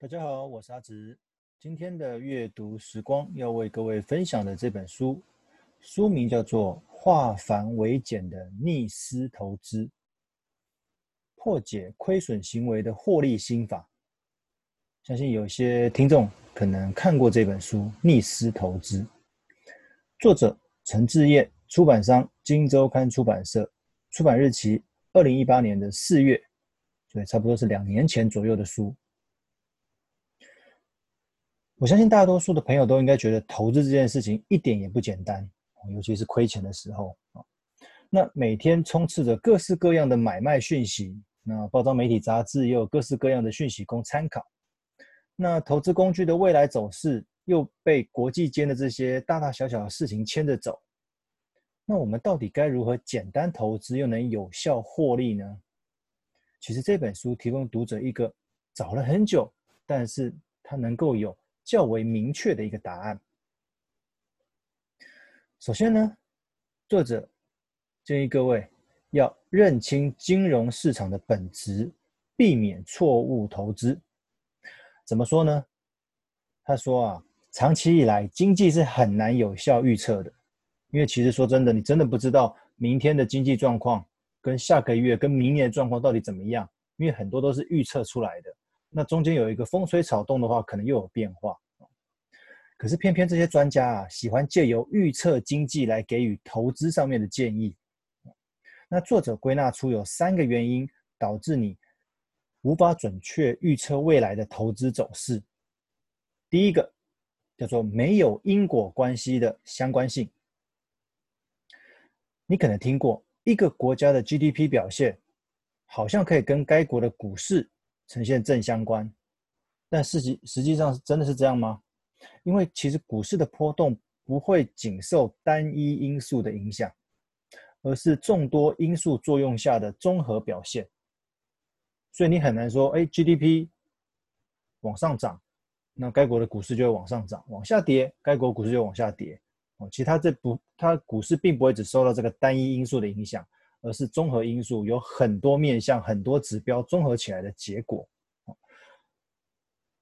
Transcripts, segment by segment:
大家好，我是阿直。今天的阅读时光要为各位分享的这本书，书名叫做《化繁为简的逆思投资：破解亏损行为的获利心法》。相信有些听众可能看过这本书《逆思投资》，作者陈志业，出版商金周刊出版社，出版日期二零一八年的四月，所以差不多是两年前左右的书。我相信大多数的朋友都应该觉得投资这件事情一点也不简单，尤其是亏钱的时候啊。那每天充斥着各式各样的买卖讯息，那报章媒体杂志也有各式各样的讯息供参考。那投资工具的未来走势又被国际间的这些大大小小的事情牵着走。那我们到底该如何简单投资又能有效获利呢？其实这本书提供读者一个找了很久，但是它能够有。较为明确的一个答案。首先呢，作者建议各位要认清金融市场的本质，避免错误投资。怎么说呢？他说啊，长期以来经济是很难有效预测的，因为其实说真的，你真的不知道明天的经济状况跟下个月跟明年的状况到底怎么样，因为很多都是预测出来的。那中间有一个风吹草动的话，可能又有变化。可是偏偏这些专家啊，喜欢借由预测经济来给予投资上面的建议。那作者归纳出有三个原因导致你无法准确预测未来的投资走势。第一个叫做没有因果关系的相关性。你可能听过一个国家的 GDP 表现，好像可以跟该国的股市。呈现正相关，但实际实际上真的是这样吗？因为其实股市的波动不会仅受单一因素的影响，而是众多因素作用下的综合表现。所以你很难说，哎，GDP 往上涨，那该国的股市就会往上涨；往下跌，该国股市就往下跌。哦，其他这不，它股市并不会只受到这个单一因素的影响。而是综合因素，有很多面向、很多指标综合起来的结果，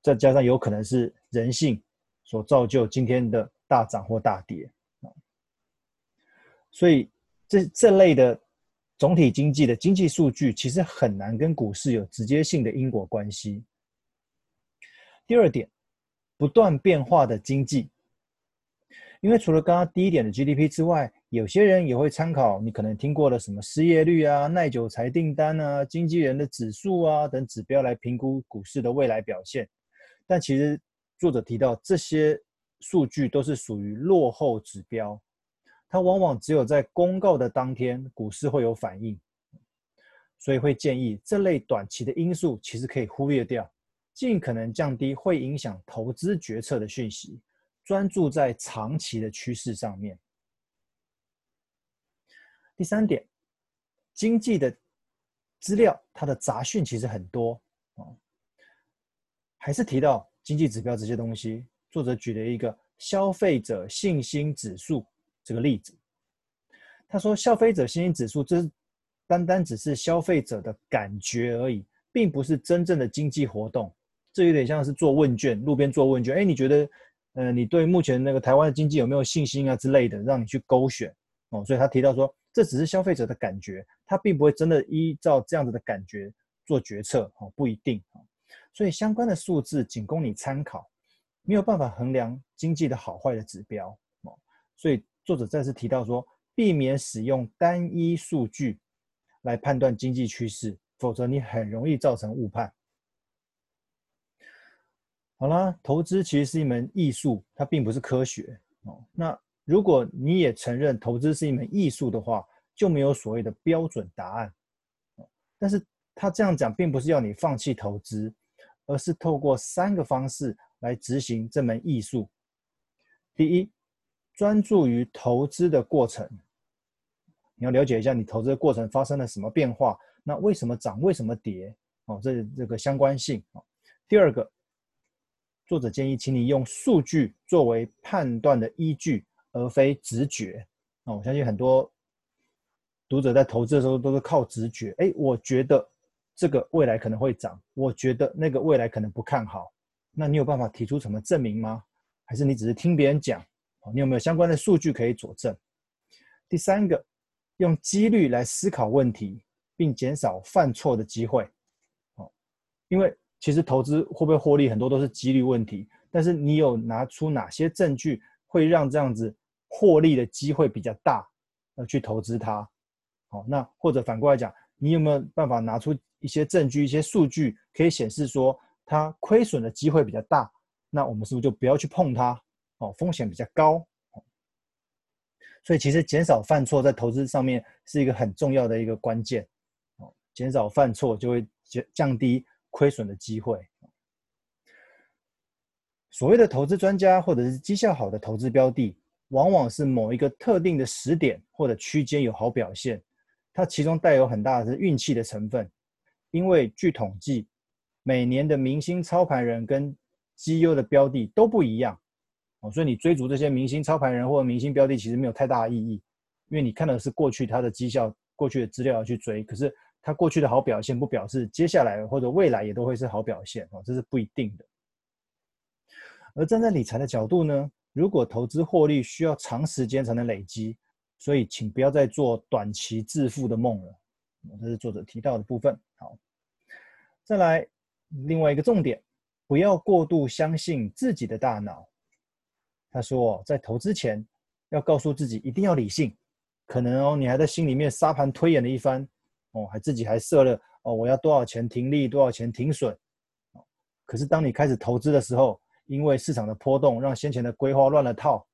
再加上有可能是人性所造就今天的大涨或大跌，所以这这类的总体经济的经济数据其实很难跟股市有直接性的因果关系。第二点，不断变化的经济，因为除了刚刚第一点的 GDP 之外，有些人也会参考你可能听过的什么失业率啊、耐久财订单啊、经纪人的指数啊等指标来评估股市的未来表现，但其实作者提到这些数据都是属于落后指标，它往往只有在公告的当天股市会有反应，所以会建议这类短期的因素其实可以忽略掉，尽可能降低会影响投资决策的讯息，专注在长期的趋势上面。第三点，经济的资料，它的杂讯其实很多啊。还是提到经济指标这些东西，作者举了一个消费者信心指数这个例子。他说，消费者信心指数这单单只是消费者的感觉而已，并不是真正的经济活动。这有点像是做问卷，路边做问卷，哎，你觉得，呃，你对目前那个台湾的经济有没有信心啊之类的，让你去勾选哦。所以他提到说。这只是消费者的感觉，他并不会真的依照这样子的感觉做决策，哦，不一定，所以相关的数字仅供你参考，没有办法衡量经济的好坏的指标，哦，所以作者再次提到说，避免使用单一数据来判断经济趋势，否则你很容易造成误判。好啦，投资其实是一门艺术，它并不是科学，哦，那。如果你也承认投资是一门艺术的话，就没有所谓的标准答案。但是他这样讲，并不是要你放弃投资，而是透过三个方式来执行这门艺术。第一，专注于投资的过程，你要了解一下你投资的过程发生了什么变化，那为什么涨，为什么跌？哦，这这个相关性。第二个，作者建议，请你用数据作为判断的依据。而非直觉啊！我相信很多读者在投资的时候都是靠直觉。哎，我觉得这个未来可能会涨，我觉得那个未来可能不看好那你有办法提出什么证明吗？还是你只是听别人讲？你有没有相关的数据可以佐证？第三个，用几率来思考问题，并减少犯错的机会。哦，因为其实投资会不会获利，很多都是几率问题。但是你有拿出哪些证据会让这样子获利的机会比较大，而去投资它？好，那或者反过来讲，你有没有办法拿出一些证据、一些数据，可以显示说它亏损的机会比较大？那我们是不是就不要去碰它？哦，风险比较高。所以其实减少犯错在投资上面是一个很重要的一个关键。哦，减少犯错就会降降低亏损的机会。所谓的投资专家或者是绩效好的投资标的，往往是某一个特定的时点或者区间有好表现，它其中带有很大的是运气的成分。因为据统计，每年的明星操盘人跟绩优的标的都不一样，哦，所以你追逐这些明星操盘人或者明星标的其实没有太大的意义，因为你看的是过去它的绩效、过去的资料要去追，可是它过去的好表现不表示接下来或者未来也都会是好表现哦，这是不一定的。而站在理财的角度呢，如果投资获利需要长时间才能累积，所以请不要再做短期致富的梦了。这是作者提到的部分。好，再来另外一个重点，不要过度相信自己的大脑。他说，在投资前要告诉自己一定要理性，可能哦，你还在心里面沙盘推演了一番，哦，还自己还设了哦，我要多少钱停利，多少钱停损。可是当你开始投资的时候，因为市场的波动，让先前的规划乱了套，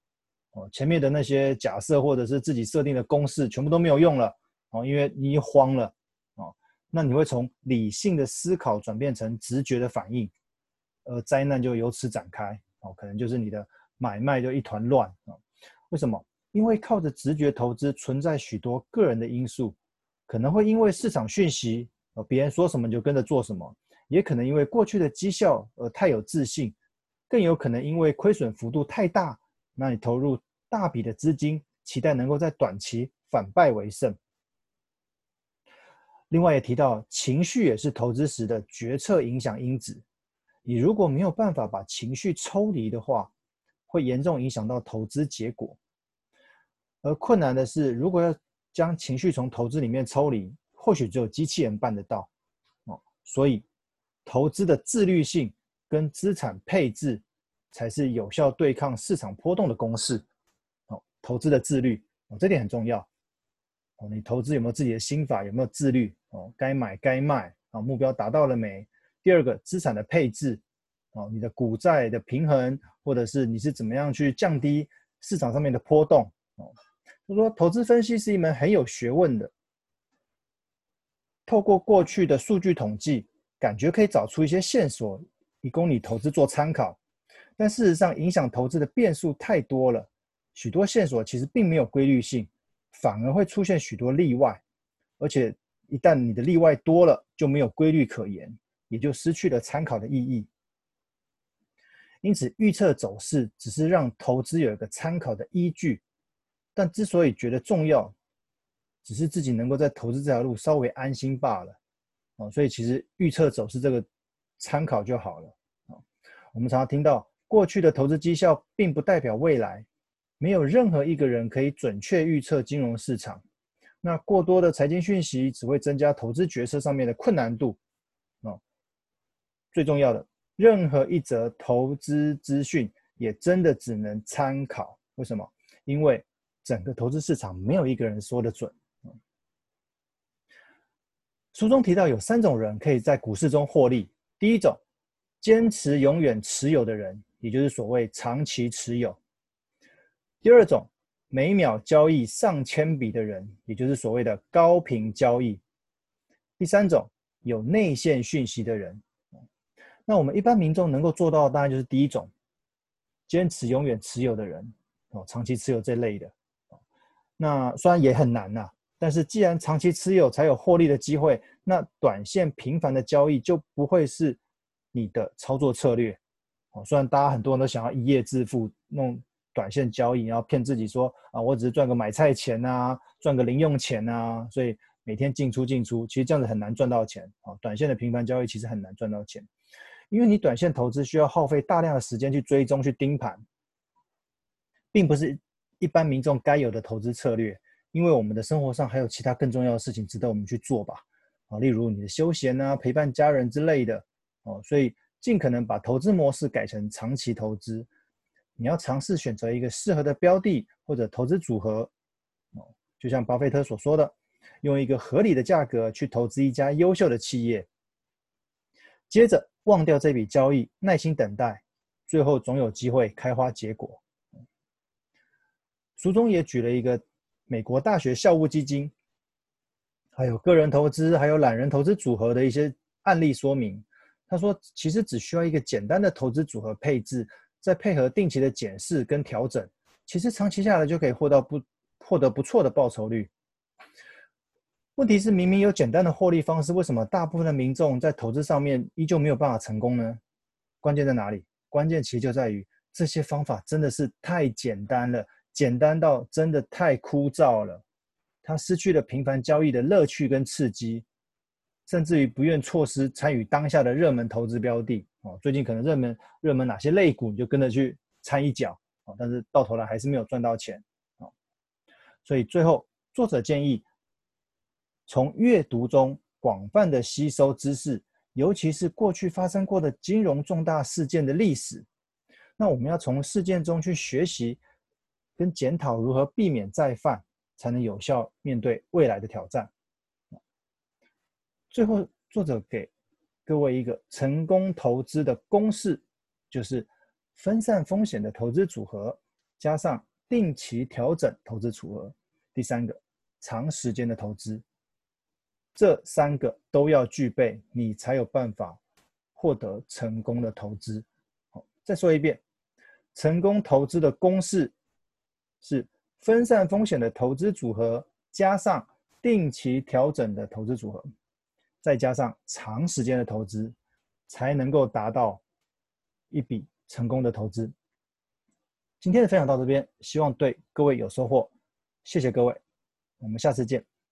哦，前面的那些假设或者是自己设定的公式全部都没有用了，哦，因为你慌了，哦，那你会从理性的思考转变成直觉的反应，而灾难就由此展开，哦，可能就是你的买卖就一团乱，啊，为什么？因为靠着直觉投资存在许多个人的因素，可能会因为市场讯息，哦，别人说什么就跟着做什么，也可能因为过去的绩效而太有自信。更有可能因为亏损幅度太大，那你投入大笔的资金，期待能够在短期反败为胜。另外也提到，情绪也是投资时的决策影响因子。你如果没有办法把情绪抽离的话，会严重影响到投资结果。而困难的是，如果要将情绪从投资里面抽离，或许只有机器人办得到。哦，所以投资的自律性。跟资产配置才是有效对抗市场波动的公式。哦，投资的自律哦，这点很重要。哦，你投资有没有自己的心法？有没有自律？哦，该买该卖啊，目标达到了没？第二个，资产的配置哦，你的股债的平衡，或者是你是怎么样去降低市场上面的波动？哦，就说投资分析是一门很有学问的。透过过去的数据统计，感觉可以找出一些线索。以供你投资做参考，但事实上，影响投资的变数太多了，许多线索其实并没有规律性，反而会出现许多例外，而且一旦你的例外多了，就没有规律可言，也就失去了参考的意义。因此，预测走势只是让投资有一个参考的依据，但之所以觉得重要，只是自己能够在投资这条路稍微安心罢了。哦，所以其实预测走势这个。参考就好了啊。我们常常听到，过去的投资绩效并不代表未来，没有任何一个人可以准确预测金融市场。那过多的财经讯息只会增加投资决策上面的困难度啊。最重要的，任何一则投资资讯也真的只能参考。为什么？因为整个投资市场没有一个人说得准。书中提到有三种人可以在股市中获利。第一种，坚持永远持有的人，也就是所谓长期持有；第二种，每秒交易上千笔的人，也就是所谓的高频交易；第三种，有内线讯息的人。那我们一般民众能够做到的，当然就是第一种，坚持永远持有的人哦，长期持有这类的。那虽然也很难呐。但是，既然长期持有才有获利的机会，那短线频繁的交易就不会是你的操作策略。哦，虽然大家很多人都想要一夜致富，弄短线交易，然后骗自己说啊，我只是赚个买菜钱啊，赚个零用钱啊，所以每天进出进出，其实这样子很难赚到钱。啊，短线的频繁交易其实很难赚到钱，因为你短线投资需要耗费大量的时间去追踪、去盯盘，并不是一般民众该有的投资策略。因为我们的生活上还有其他更重要的事情值得我们去做吧，啊，例如你的休闲啊、陪伴家人之类的，哦，所以尽可能把投资模式改成长期投资。你要尝试选择一个适合的标的或者投资组合，哦，就像巴菲特所说的，用一个合理的价格去投资一家优秀的企业，接着忘掉这笔交易，耐心等待，最后总有机会开花结果。书中也举了一个。美国大学校务基金，还有个人投资，还有懒人投资组合的一些案例说明。他说，其实只需要一个简单的投资组合配置，再配合定期的检视跟调整，其实长期下来就可以获到不获得不错的报酬率。问题是，明明有简单的获利方式，为什么大部分的民众在投资上面依旧没有办法成功呢？关键在哪里？关键其实就在于这些方法真的是太简单了。简单到真的太枯燥了，他失去了频繁交易的乐趣跟刺激，甚至于不愿错失参与当下的热门投资标的哦。最近可能热门热门哪些类股，你就跟着去掺一脚哦，但是到头来还是没有赚到钱哦。所以最后作者建议，从阅读中广泛的吸收知识，尤其是过去发生过的金融重大事件的历史。那我们要从事件中去学习。跟检讨如何避免再犯，才能有效面对未来的挑战。最后，作者给各位一个成功投资的公式，就是分散风险的投资组合加上定期调整投资组合。第三个，长时间的投资，这三个都要具备，你才有办法获得成功的投资。好，再说一遍，成功投资的公式。是分散风险的投资组合，加上定期调整的投资组合，再加上长时间的投资，才能够达到一笔成功的投资。今天的分享到这边，希望对各位有收获，谢谢各位，我们下次见。